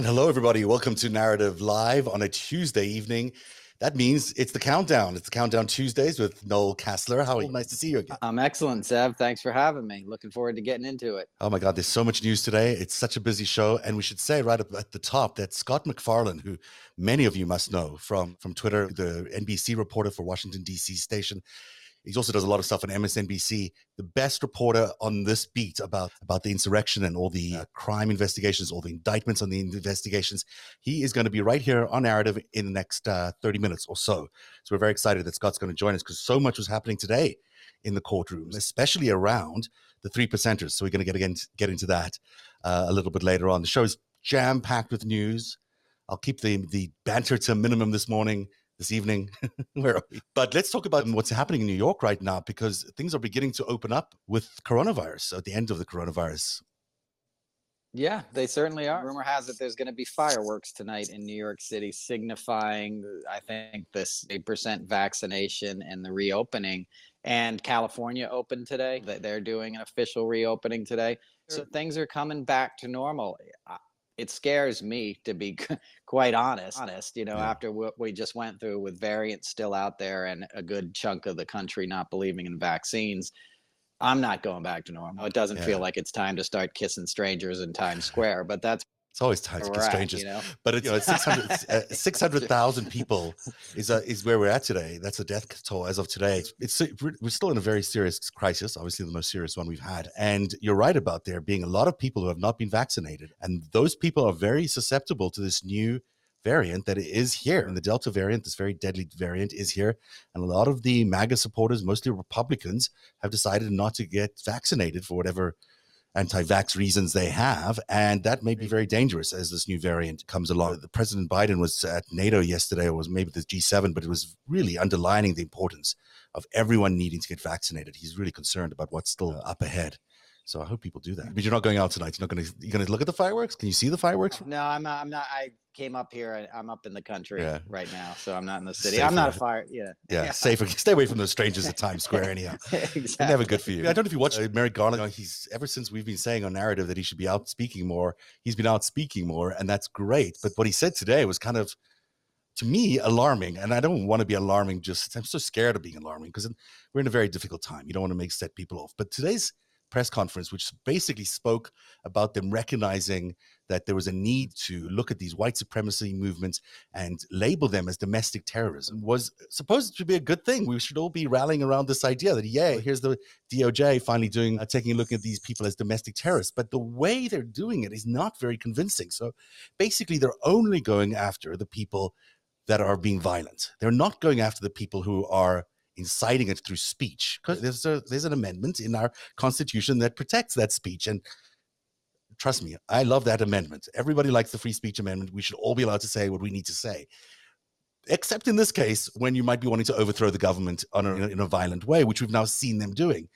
And hello, everybody. Welcome to Narativ Live on a Tuesday evening. That means it's the countdown. It's the countdown Tuesdays with Noel Casler. How oh, nice to see you again. I'm excellent, Zev. Thanks for having me. Looking forward to getting into it. Oh my God, there's so much news today. It's such a busy show, and we should say right up at the top that Scott MacFarlane, who many of you must know from from Twitter, the NBC reporter for Washington D.C. station, he also does a lot of stuff on MSNBC. The best reporter on this beat about about the insurrection and all the uh, crime investigations, all the indictments on the investigations. He is going to be right here on Narativ in the next uh, 30 minutes or so. So we're very excited that Scott's going to join us because so much was happening today in the courtrooms, especially around the three percenters. So we're going to get again get into that uh, a little bit later on. The show is jam packed with news. I'll keep the the banter to a minimum this morning this evening. Where are we? But let's talk about um, what's happening in New York right now because things are beginning to open up with coronavirus at the end of the coronavirus. Yeah, they certainly are. Rumor has it there's going to be fireworks tonight in New York City, signifying, I think, this 8% vaccination and the reopening. And California opened today. They're doing an official reopening today. So things are coming back to normal it scares me to be quite honest honest you know yeah. after what we just went through with variants still out there and a good chunk of the country not believing in vaccines i'm not going back to normal it doesn't yeah. feel like it's time to start kissing strangers in times square but that's it's always time to get strangers, you know? but you know, 600,000 600, people is uh, is where we're at today. That's the death toll as of today. It's, it's we're still in a very serious crisis, obviously the most serious one we've had. And you're right about there being a lot of people who have not been vaccinated, and those people are very susceptible to this new variant that is here. And the Delta variant, this very deadly variant, is here. And a lot of the MAGA supporters, mostly Republicans, have decided not to get vaccinated for whatever anti-vax reasons they have, and that may be very dangerous as this new variant comes along. The President Biden was at NATO yesterday, or was maybe the G7, but it was really underlining the importance of everyone needing to get vaccinated. He's really concerned about what's still up ahead. So I hope people do that. But you're not going out tonight. You're not going to. You're going to look at the fireworks. Can you see the fireworks? No, I'm not. I'm not. I came up here. I'm up in the country yeah. right now, so I'm not in the city. I'm not a fire. Yeah, yeah, yeah. Safer. Stay away from those strangers at Times Square. Anyhow, exactly. never good for you. I don't know if you watch uh, Merrick Garland. He's ever since we've been saying on Narativ that he should be out speaking more. He's been out speaking more, and that's great. But what he said today was kind of to me alarming and i don't want to be alarming just i'm so scared of being alarming because we're in a very difficult time you don't want to make set people off but today's press conference, which basically spoke about them recognizing that there was a need to look at these white supremacy movements and label them as domestic terrorism, was supposed to be a good thing. We should all be rallying around this idea that, yeah, here's the DOJ finally doing, uh, taking a look at these people as domestic terrorists. But the way they're doing it is not very convincing. So basically, they're only going after the people that are being violent. They're not going after the people who are inciting it through speech because there's a there's an amendment in our constitution that protects that speech and trust me i love that amendment. Everybody likes the free speech amendment. We should all be allowed to say what we need to say except in this case when you might be wanting to overthrow the government a, in a violent way which we've now seen them doing.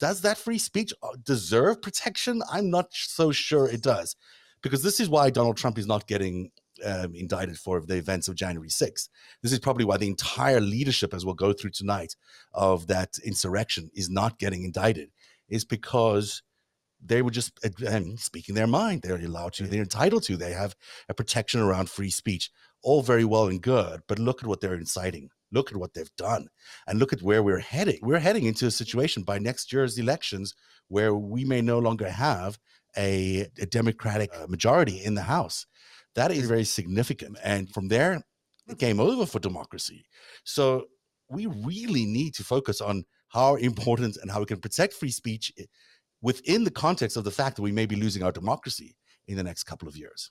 Does that free speech uh, deserve protection? I'm not so sure it does because this is why donald trump is not getting um, indicted for the events of January 6th. This is probably why the entire leadership, as we'll go through tonight, of that insurrection is not getting indicted, is because they were just um, speaking their mind. They're allowed to, they're entitled to, they have a protection around free speech. All very well and good, but look at what they're inciting. Look at what they've done and look at where we're heading. We're heading into a situation by next year's elections where we may no longer have a, a Democratic uh, majority in the House. That is very significant. And from there, it hmm. came over for democracy. So we really need to focus on how important and how we can protect free speech eh, within the context of the fact that we may be losing our democracy in the next couple of years.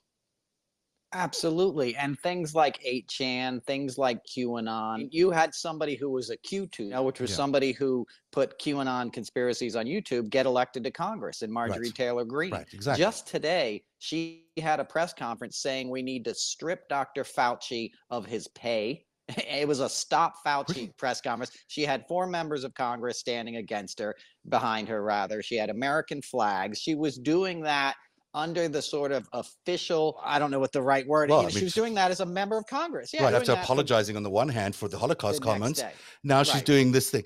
Absolutely. And things like 8chan, things like QAnon. You had somebody who was a Q2, which was yeah. somebody who put QAnon conspiracies on YouTube, get elected to Congress, and Marjorie right. Taylor Greene. Right, exactly. Just today, she had a press conference saying we need to strip Dr. Fauci of his pay. It was a stop Fauci press conference. She had four members of Congress standing against her, behind her, rather. She had American flags. She was doing that under the sort of official i don't know what the right word well, I mean, she was doing that as a member of congress yeah right after apologizing on the one hand for the holocaust the comments now right. she's doing this thing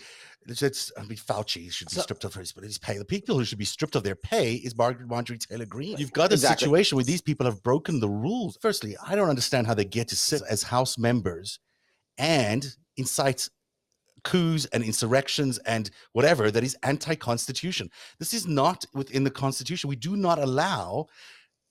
it's, I mean, Fauci should be so, stripped of his, his pay. The people who should be stripped of their pay is Margaret Marjorie Taylor Greene. You've got a exactly. situation where these people have broken the rules. Firstly, I don't understand how they get to sit as House members and incite coups and insurrections and whatever that is anti-constitution. This is not within the constitution. We do not allow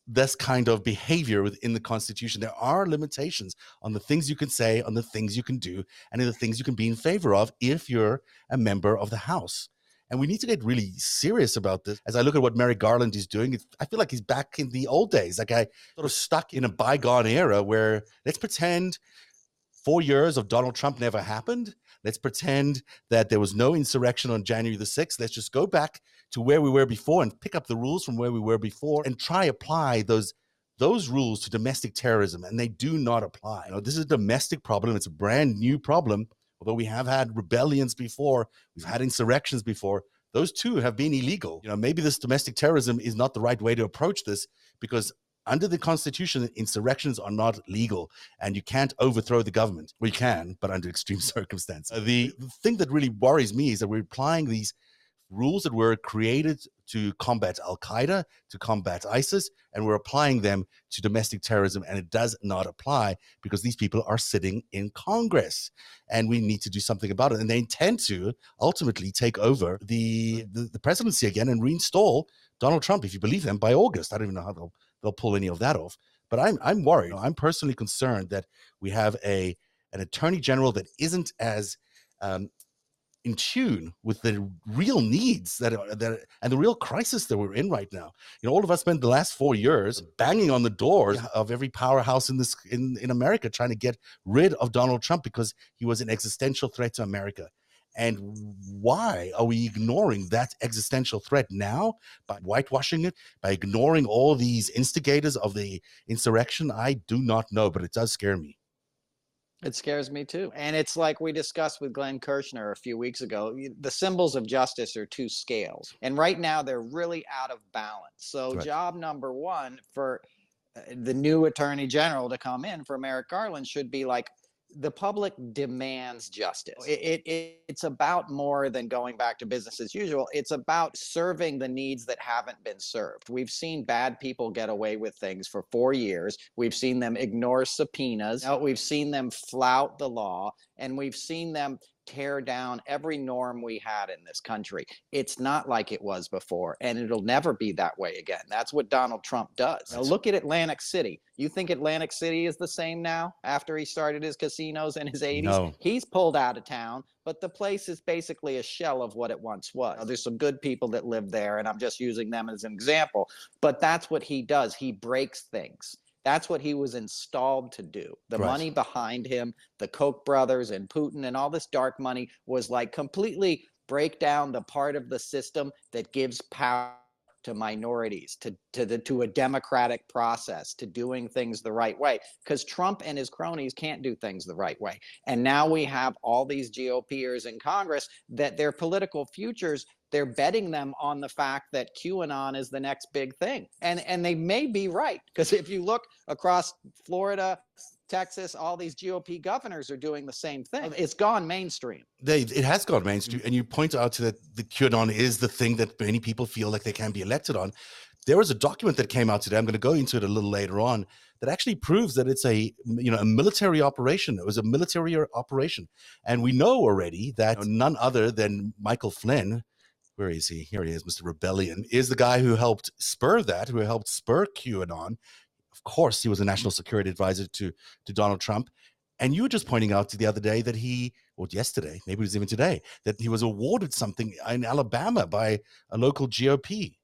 this kind of behavior within the constitution there are limitations on the things you can say on the things you can do and the things you can be in favor of if you're a member of the house and we need to get really serious about this as i look at what Merrick Garland is doing i feel like he's back in the old days like i sort of stuck in a bygone era where let's pretend four years of donald trump never happened Let's pretend that there was no insurrection on January the 6th. Let's just go back to where we were before and pick up the rules from where we were before and try apply those those rules to domestic terrorism and they do not apply. You know, this is a domestic problem. It's a brand new problem. Although we have had rebellions before, we've had insurrections before, those two have been illegal. You know, maybe this domestic terrorism is not the right way to approach this because under the Constitution, insurrections are not legal and you can't overthrow the government. We can, but under extreme circumstances. Uh, the, the thing that really worries me is that we're applying these rules that were created to combat Al Qaeda, to combat ISIS, and we're applying them to domestic terrorism, and it does not apply because these people are sitting in Congress, and we need to do something about it. And they intend to ultimately take over the the, the presidency again and reinstall Donald Trump, if you believe them, by August. I don't even know how they'll they'll pull any of that off. But I'm I'm worried. I'm personally concerned that we have a an attorney general that isn't as um, in tune with the real needs that are that and the real crisis that we're in right now. You know, all of us spent the last four years banging on the doors of every powerhouse in this in, in America trying to get rid of Donald Trump because he was an existential threat to America. And why are we ignoring that existential threat now by whitewashing it, by ignoring all these instigators of the insurrection? I do not know, but it does scare me. It scares me too. And it's like we discussed with Glenn Kirschner a few weeks ago. The symbols of justice are two scales. And right now they're really out of balance. So, right. job number one for uh, the new attorney general to come in for Merrick Garland should be like, the public demands oh, justice. It, it, it's about more than going back to business as usual. It's about serving the needs that haven't been served. We've seen bad people get away with things for four years. We've seen them ignore subpoenas. We've seen them flout the law, and we've seen them tear down every norm we had in this country. It's not like it was before, and it'll never be that way again. That's what Donald Trump does. Now, look at Atlantic City. You think Atlantic City is the same now after he started his casinos in his 80s? No. He's pulled out of town, but the place is basically a shell of what it once was. Now, there's some good people that live there, and I'm just using them as an example, but that's what he does. He breaks things. That's what he was installed to do. The right. money behind him, the Koch brothers and Putin and all this dark money was like completely break down the part of the system that gives power to minorities, to to the to a democratic process, to doing things the right way. Because Trump and his cronies can't do things the right way. And now we have all these GOPers in Congress that their political futures they're betting them on the fact that QAnon is the next big thing. And and they may be right because if you look across Florida, Texas, all these GOP governors are doing the same thing. It's gone mainstream. They, it has gone mainstream. And you point out to that the QAnon is the thing that many people feel like they can be elected on. There was a document that came out today. I'm going to go into it a little later on that actually proves that it's a you know a military operation. It was a military operation, and we know already that none other than Michael Flynn, where is he? Here he is, Mr. Rebellion, is the guy who helped spur that, who helped spur QAnon. Of course, he was a national security advisor to, to Donald Trump. And you were just pointing out the other day that he, or yesterday, maybe it was even today, that he was awarded something in Alabama by a local GOP.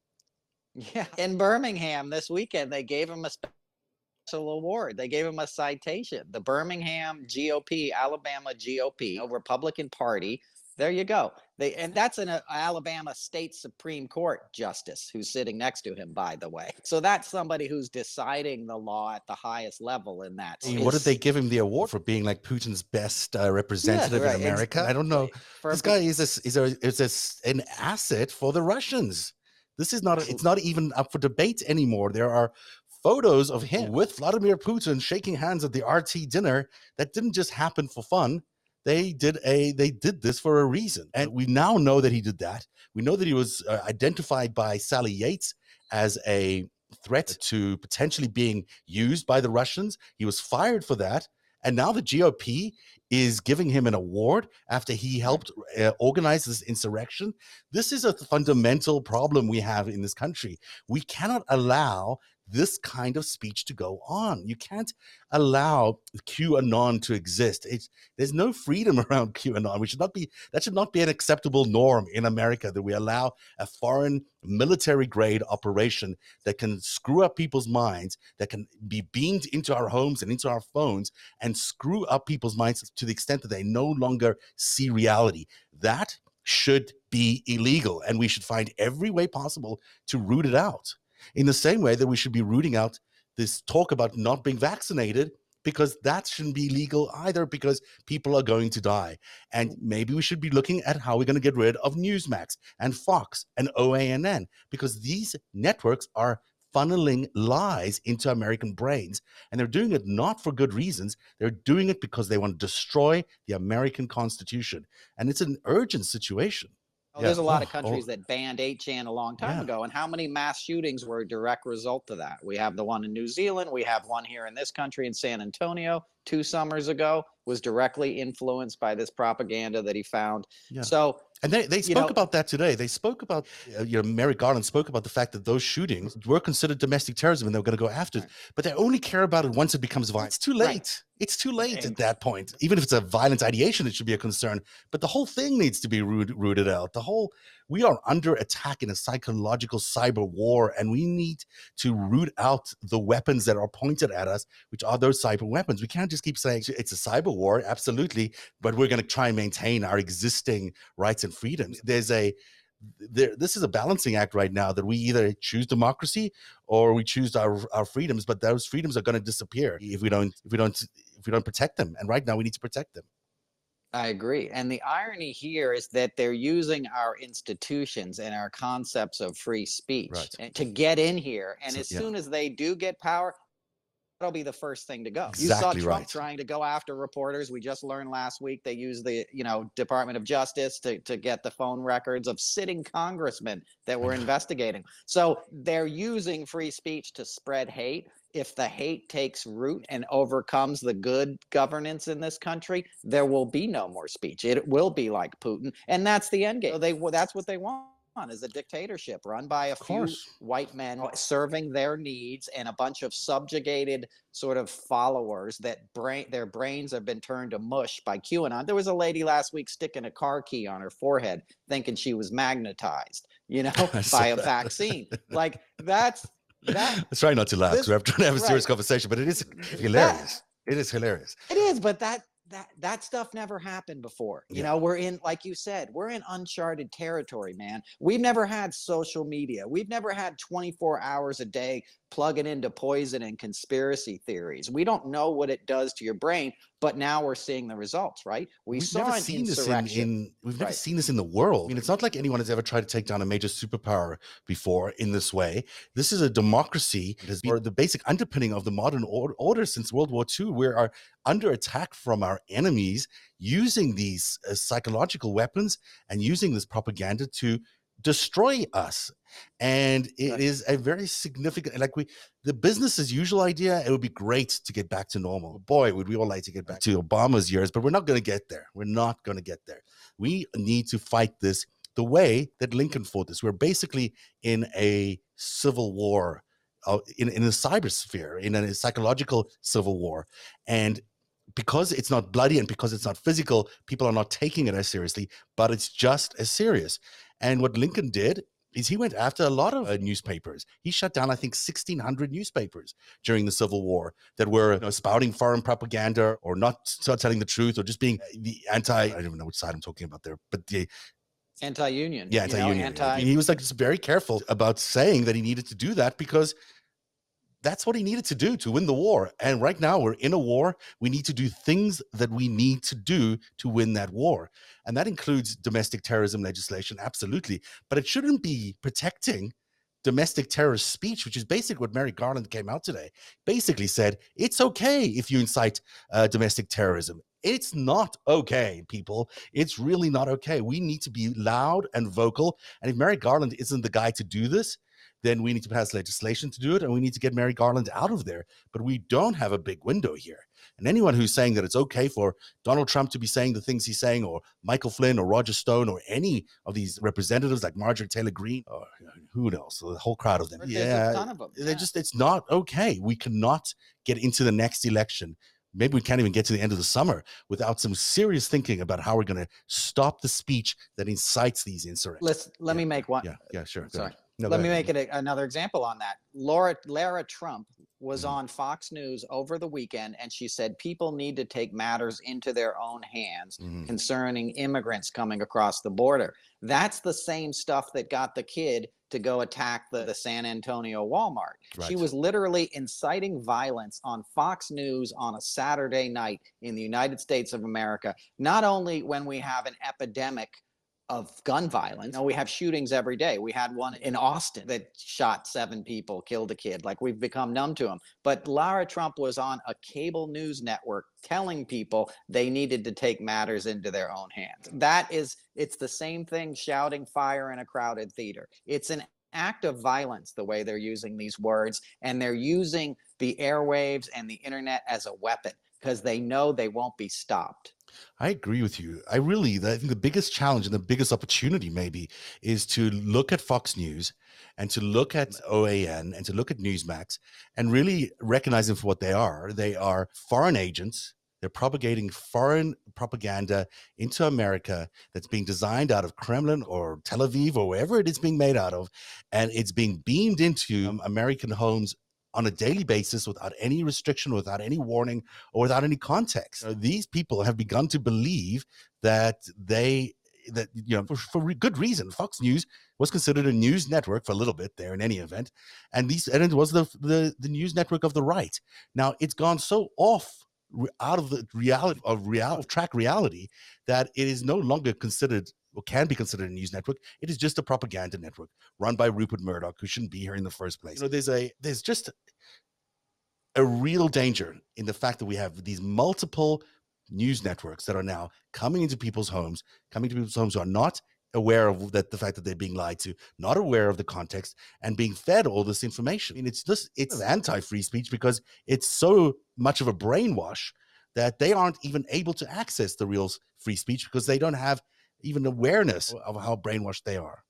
Yeah. In Birmingham this weekend, they gave him a special award. They gave him a citation. The Birmingham GOP, Alabama GOP, a Republican Party, there you go. They and that's an uh, Alabama State Supreme Court justice who's sitting next to him, by the way. So that's somebody who's deciding the law at the highest level in that. What did they give him the award for being like Putin's best uh, representative yeah, right. in America? It's, I don't know. This guy is a, is a is a, an asset for the Russians. This is not, a, it's not even up for debate anymore. There are photos of him with Vladimir Putin shaking hands at the RT dinner that didn't just happen for fun. They did a they did this for a reason, and we now know that he did that. We know that he was uh, identified by Sally Yates as a threat to potentially being used by the Russians. He was fired for that, and now the GOP is giving him an award after he helped uh, organize this insurrection. This is a fundamental problem we have in this country. We cannot allow this kind of speech to go on. You can't allow QAnon to exist. It's, there's no freedom around QAnon. We should not be that should not be an acceptable norm in America that we allow a foreign military grade operation that can screw up people's minds, that can be beamed into our homes and into our phones and screw up people's minds to the extent that they no longer see reality. That should be illegal and we should find every way possible to root it out in the same way that we should be rooting out this talk about not being vaccinated because that shouldn't be legal either because people are going to die. And mm. maybe we should be looking at how we're going to get rid of Newsmax and Fox and OANN because these networks are funneling lies into American brains. And they're doing it not for good reasons. They're doing it because they want to destroy the American Constitution. And it's an urgent situation. Oh, yeah. There's a lot oh, of countries oh. that banned 8chan a long time yeah. ago. And how many mass shootings were a direct result of that? We have the one in New Zealand. We have one here in this country in San Antonio two summers ago was directly influenced by this propaganda that he found. Yeah. So and they, they spoke know, about that today. They spoke about, uh, you know, Merrick Garland spoke about the fact that those shootings were considered domestic terrorism and they were going to go after it. But they only care about it once it becomes violent. It's too late. Right. It's too late at that point. Even if it's a violent ideation, it should be a concern. But the whole thing needs to be root, rooted out. The whole, we are under attack in a psychological cyber war, and we need to root out the weapons that are pointed at us, which are those cyber weapons. We can't just keep saying it's a cyber war, absolutely, but we're going to try and maintain our existing rights and freedoms. There's a there, this is a balancing act right now that we either choose democracy or we choose our, our freedoms but those freedoms are going to disappear if we don't if we don't if we don't protect them and right now we need to protect them I agree. And the irony here is that they're using our institutions and our concepts of free speech right. Eh, to get in here. And so, as yeah. soon as they do get power, that'll be the first thing to go. Exactly you saw Trump right. trying to go after reporters. We just learned last week they used the you know Department of Justice to to get the phone records of sitting congressmen that were investigating. So they're using free speech to spread hate. If the hate takes root and overcomes the good governance in this country, there will be no more speech. It will be like Putin, and that's the end game. So they that's what they want is a dictatorship run by a few white men serving their needs and a bunch of subjugated sort of followers that brain their brains have been turned to mush by QAnon. There was a lady last week sticking a car key on her forehead thinking she was magnetized, you know, by a vaccine. like that's that. Let's try not to laugh. This, we're trying to have a serious right. conversation, but it is hilarious. That, it is hilarious. It is, but that that that stuff never happened before. You yeah. know, we're in like you said, we're in uncharted territory, man. We've never had social media. We've never had 24 hours a day plugging into poison and conspiracy theories. We don't know what it does to your brain, but now we're seeing the results, right? We we've saw never seen this in, in we've never right. seen this in the world. I mean, it's not mm-hmm. like anyone has ever tried to take down a major superpower before in this way. This is a democracy. It has been the basic underpinning of the modern order since World War II. We are under attack from our enemies using these uh, psychological weapons and using this propaganda to destroy us. And it right. is a very significant like we the business as usual idea it would be great to get back to normal. Boy would we all like to get back to obama's years but we're not going to get there. We're not going to get there. We need to fight this the way that lincoln fought this. We're basically in a civil war uh, in, in a cybersphere in a psychological civil war. And because it's not bloody and because it's not physical, people are not taking it as seriously, but it's just as serious. And what Lincoln did is he went after a lot of uh, newspapers. He shut down, I think, 1,600 newspapers during the Civil War that were you know, spouting foreign propaganda or not telling the truth or just being uh, the anti, I don't even know which side I'm talking about there, but the anti-union. Yeah, anti-union. You know, anti- he was like just very careful about saying that he needed to do that because that's what he needed to do to win the war. And right now we're in a war. We need to do things that we need to do to win that war. And that includes domestic terrorism legislation, absolutely. But it shouldn't be protecting domestic terrorist speech, which is basically what Merrick Garland came out today, basically said it's okay if you incite uh, domestic terrorism. It's not okay, people. It's really not okay. We need to be loud and vocal. And if Merrick Garland isn't the guy to do this, then we need to pass legislation to do it and we need to get Merrick Garland out of there. But we don't have a big window here. And anyone who's saying that it's okay for Donald Trump to be saying the things he's saying, or Michael Flynn, or Roger Stone, or any of these representatives like Marjorie Taylor Greene, or who else, the whole crowd of them. Yeah, them. they're just, it's not okay. We cannot get into the next election maybe we can't even get to the end of the summer without some serious thinking about how we're going to stop the speech that incites these insurrections. Let's let yeah. me make one. Yeah, yeah, sure. Sorry. No, let me make it a, another example on that. Laura Lara Trump was mm-hmm. on Fox News over the weekend, and she said people need to take matters into their own hands mm-hmm. concerning immigrants coming across the border. That's the same stuff that got the kid to go attack the, the San Antonio Walmart. Right. She was literally inciting violence on Fox News on a Saturday night in the United States of America, not only when we have an epidemic of gun violence. We have shootings every day. We had one in Austin that shot seven people, killed a kid. Like we've become numb to them. But Lara Trump was on a cable news network telling people they needed to take matters into their own hands. That is, it's the same thing shouting fire in a crowded theater. It's an act of violence the way they're using these words, and they're using the airwaves and the internet as a weapon because they know they won't be stopped. I agree with you. I really, I think the biggest challenge and the biggest opportunity maybe is to look at Fox News and to look at OAN and to look at Newsmax and really recognize them for what they are. They are foreign agents. They're propagating foreign propaganda into America that's being designed out of Kremlin or Tel Aviv or wherever it is being made out of. And it's being beamed into um, American homes on a daily basis without any restriction, without any warning, or without any context. these people have begun to believe that they that you know for, for, good reason. Fox news was considered a news network for a little bit there in any event and these and it was the the, the news network of the right. Now it's gone so off out of the reality of real of track reality that it is no longer considered can be considered a news network. It is just a propaganda network run by Rupert Murdoch, who shouldn't be here in the first place. You know, there's a there's just a real danger in the fact that we have these multiple news networks that are now coming into people's homes, coming to people's homes who are not aware of that the fact that they're being lied to, not aware of the context, and being fed all this information. I mean, it's just it's anti-free speech because it's so much of a brainwash that they aren't even able to access the real free speech because they don't have even awareness of how brainwashed they are.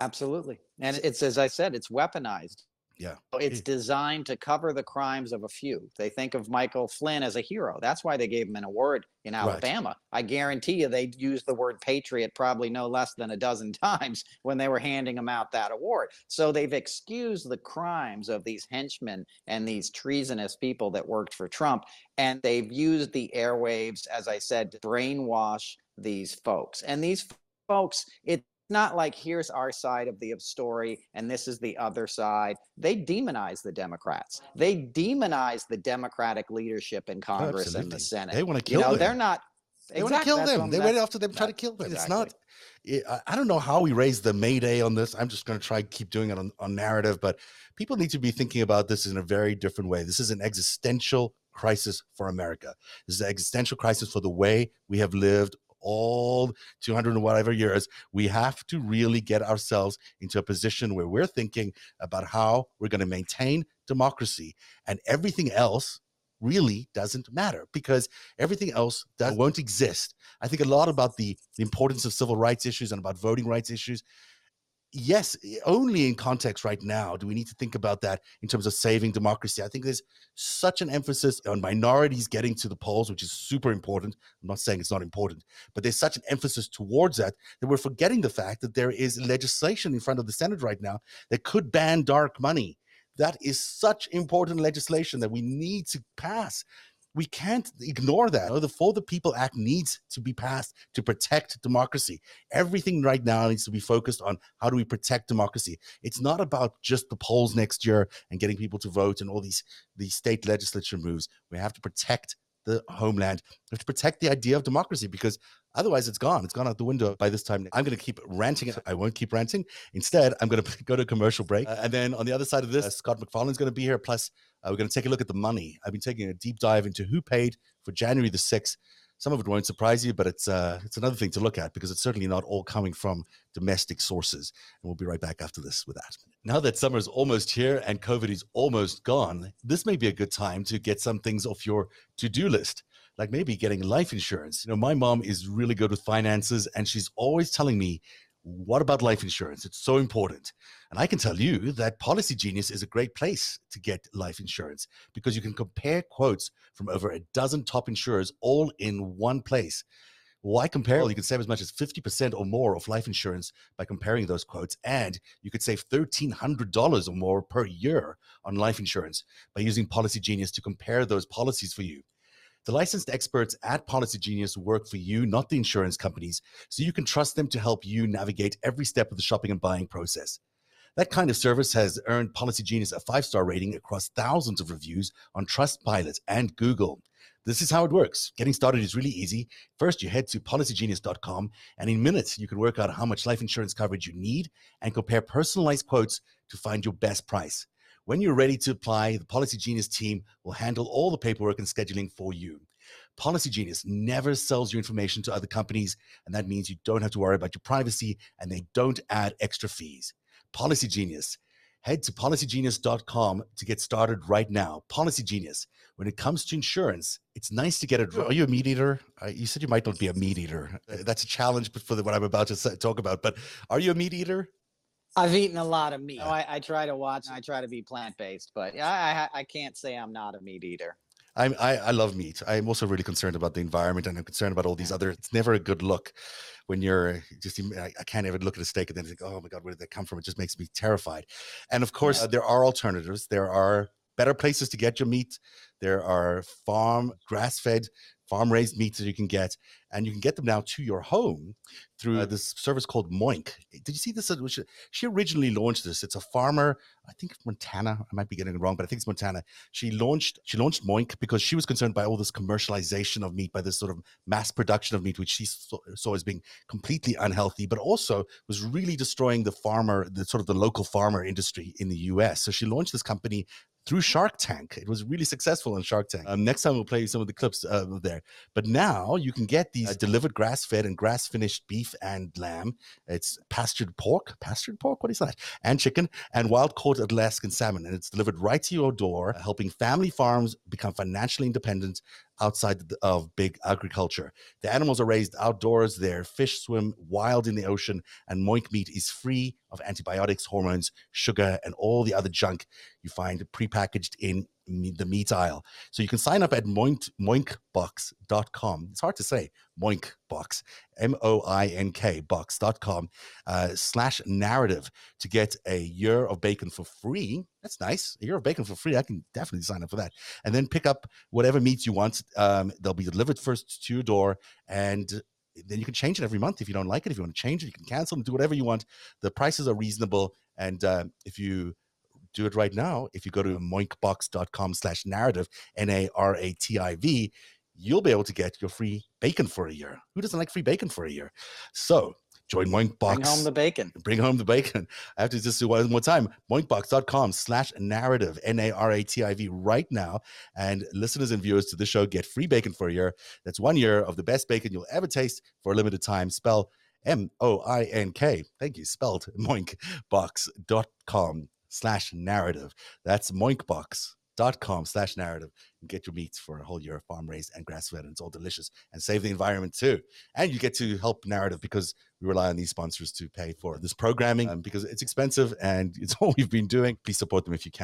Absolutely. And it's, as I said, it's weaponized. Yeah. It's designed to cover the crimes of a few. They think of Michael Flynn as a hero. That's why they gave him an award in Alabama. Right. I guarantee you they used the word patriot probably no less than a dozen times when they were handing him out that award. So they've excused the crimes of these henchmen and these treasonous people that worked for Trump. And they've used the airwaves, as I said, to brainwash these folks. And these folks, it's not like here's our side of the story and this is the other side. They demonize the Democrats. They demonize the Democratic leadership in Congress Absolutely. and the Senate. They want to kill you know, them. They're not. They exactly, want to kill them. They went after them, try to kill them. Exactly. It's not. Eh, I don't know how we raise the Mayday on this. I'm just going to try keep doing it on, on Narativ, but people need to be thinking about this in a very different way. This is an existential crisis for America. This is an existential crisis for the way we have lived all 200 and whatever years, we have to really get ourselves into a position where we're thinking about how we're going to maintain democracy and everything else really doesn't matter because everything else that won't exist. I think a lot about the importance of civil rights issues and about voting rights issues yes, eh, only in context right now do we need to think about that in terms of saving democracy. I think there's such an emphasis on minorities getting to the polls, which is super important. I'm not saying it's not important, but there's such an emphasis towards that that we're forgetting the fact that there is legislation in front of the Senate right now that could ban dark money. That is such important legislation that we need to pass we can't ignore that. The For the People Act needs to be passed to protect democracy. Everything right now needs to be focused on how do we protect democracy. It's not about just the polls next year and getting people to vote and all these these state legislature moves. We have to protect the homeland. We have to protect the idea of democracy because Otherwise, it's gone. It's gone out the window by this time. I'm going to keep ranting. I won't keep ranting. Instead, I'm going to go to a commercial break. Uh, and then on the other side of this, uh, Scott MacFarlane's going to be here. Plus, uh, we're going to take a look at the money. I've been taking a deep dive into who paid for January the 6th. Some of it won't surprise you, but it's uh, it's another thing to look at because it's certainly not all coming from domestic sources. And we'll be right back after this with that. Now that summer is almost here and COVID is almost gone, this may be a good time to get some things off your to do list like maybe getting life insurance. You know, my mom is really good with finances and she's always telling me, what about life insurance? It's so important. And I can tell you that Policy Genius is a great place to get life insurance because you can compare quotes from over a dozen top insurers all in one place. Why compare? Well, you can save as much as 50% or more of life insurance by comparing those quotes. And you could save $1,300 or more per year on life insurance by using Policy Genius to compare those policies for you. The licensed experts at Policy Genius work for you, not the insurance companies, so you can trust them to help you navigate every step of the shopping and buying process. That kind of service has earned Policy Genius a five star rating across thousands of reviews on Trustpilot and Google. This is how it works. Getting started is really easy. First, you head to policygenius.com, and in minutes, you can work out how much life insurance coverage you need and compare personalized quotes to find your best price. When you're ready to apply, the Policy Genius team will handle all the paperwork and scheduling for you. Policy Genius never sells your information to other companies, and that means you don't have to worry about your privacy and they don't add extra fees. Policy Genius. Head to policygenius.com to get started right now. Policy Genius. When it comes to insurance, it's nice to get it. Are you a meat eater? Uh, you said you might not be a meat eater. Uh, that's a challenge for the, what I'm about to talk about. But are you a meat eater? I've eaten a lot of meat. I, I, try to watch. I try to be plant based, but I, I, I can't say I'm not a meat eater. I'm, I, I love meat. I'm also really concerned about the environment, and I'm concerned about all these other. It's never a good look when you're just. I, I can't even look at a steak and then think, "Oh my god, where did that come from?" It just makes me terrified. And of course, uh, there are alternatives. There are better places to get your meat. There are farm, grass fed farm raised meats that you can get, and you can get them now to your home through uh, this service called Moink. Did you see this? She originally launched this. It's a farmer, I think Montana. I might be getting it wrong, but I think it's Montana. She launched she launched Moink because she was concerned by all this commercialization of meat, by this sort of mass production of meat, which she saw, saw as being completely unhealthy, but also was really destroying the farmer, the sort of the local farmer industry in the U.S. So she launched this company through Shark Tank. It was really successful on Shark Tank. Um, next time we'll play some of the clips uh, there. But now you can get these uh, delivered grass fed and grass finished beef and lamb. It's pastured pork, pastured pork, what is that? And chicken and wild caught Alaskan salmon. And it's delivered right to your door, helping family farms become financially independent outside of big agriculture. The animals are raised outdoors, their fish swim wild in the ocean, and Moink meat is free of antibiotics, hormones, sugar, and all the other junk you find prepackaged in the meat aisle. So you can sign up at moink, moinkbox.com. It's hard to say, moinkbox, M O I N K box.com uh, slash narativ to get a year of bacon for free. That's nice. A year of bacon for free. I can definitely sign up for that. And then pick up whatever meats you want. Um, they'll be delivered first to your door and then you can change it every month if you don't like it. If you want to change it, you can cancel and do whatever you want. The prices are reasonable. And uh, if you do it right now. If you go to moinkbox.com slash narativ, N-A-R-A-T-I-V, you'll be able to get your free bacon for a year. Who doesn't like free bacon for a year? So join Moinkbox. Bring home the bacon. Bring home the bacon. I have to just do one more time. Moinkbox.com slash narativ, N-A-R-A-T-I-V right now. And listeners and viewers to the show get free bacon for a year. That's one year of the best bacon you'll ever taste for a limited time. Spell M-O-I-N-K. Thank you. Spelled moinkbox.com slash narativ. That's moinkbox.com slash narativ. And get your meats for a whole year of farm raised and grass fed and it's all delicious and save the environment too. And you get to help Narativ because we rely on these sponsors to pay for this programming um, because it's expensive and it's all we've been doing. Please support them if you can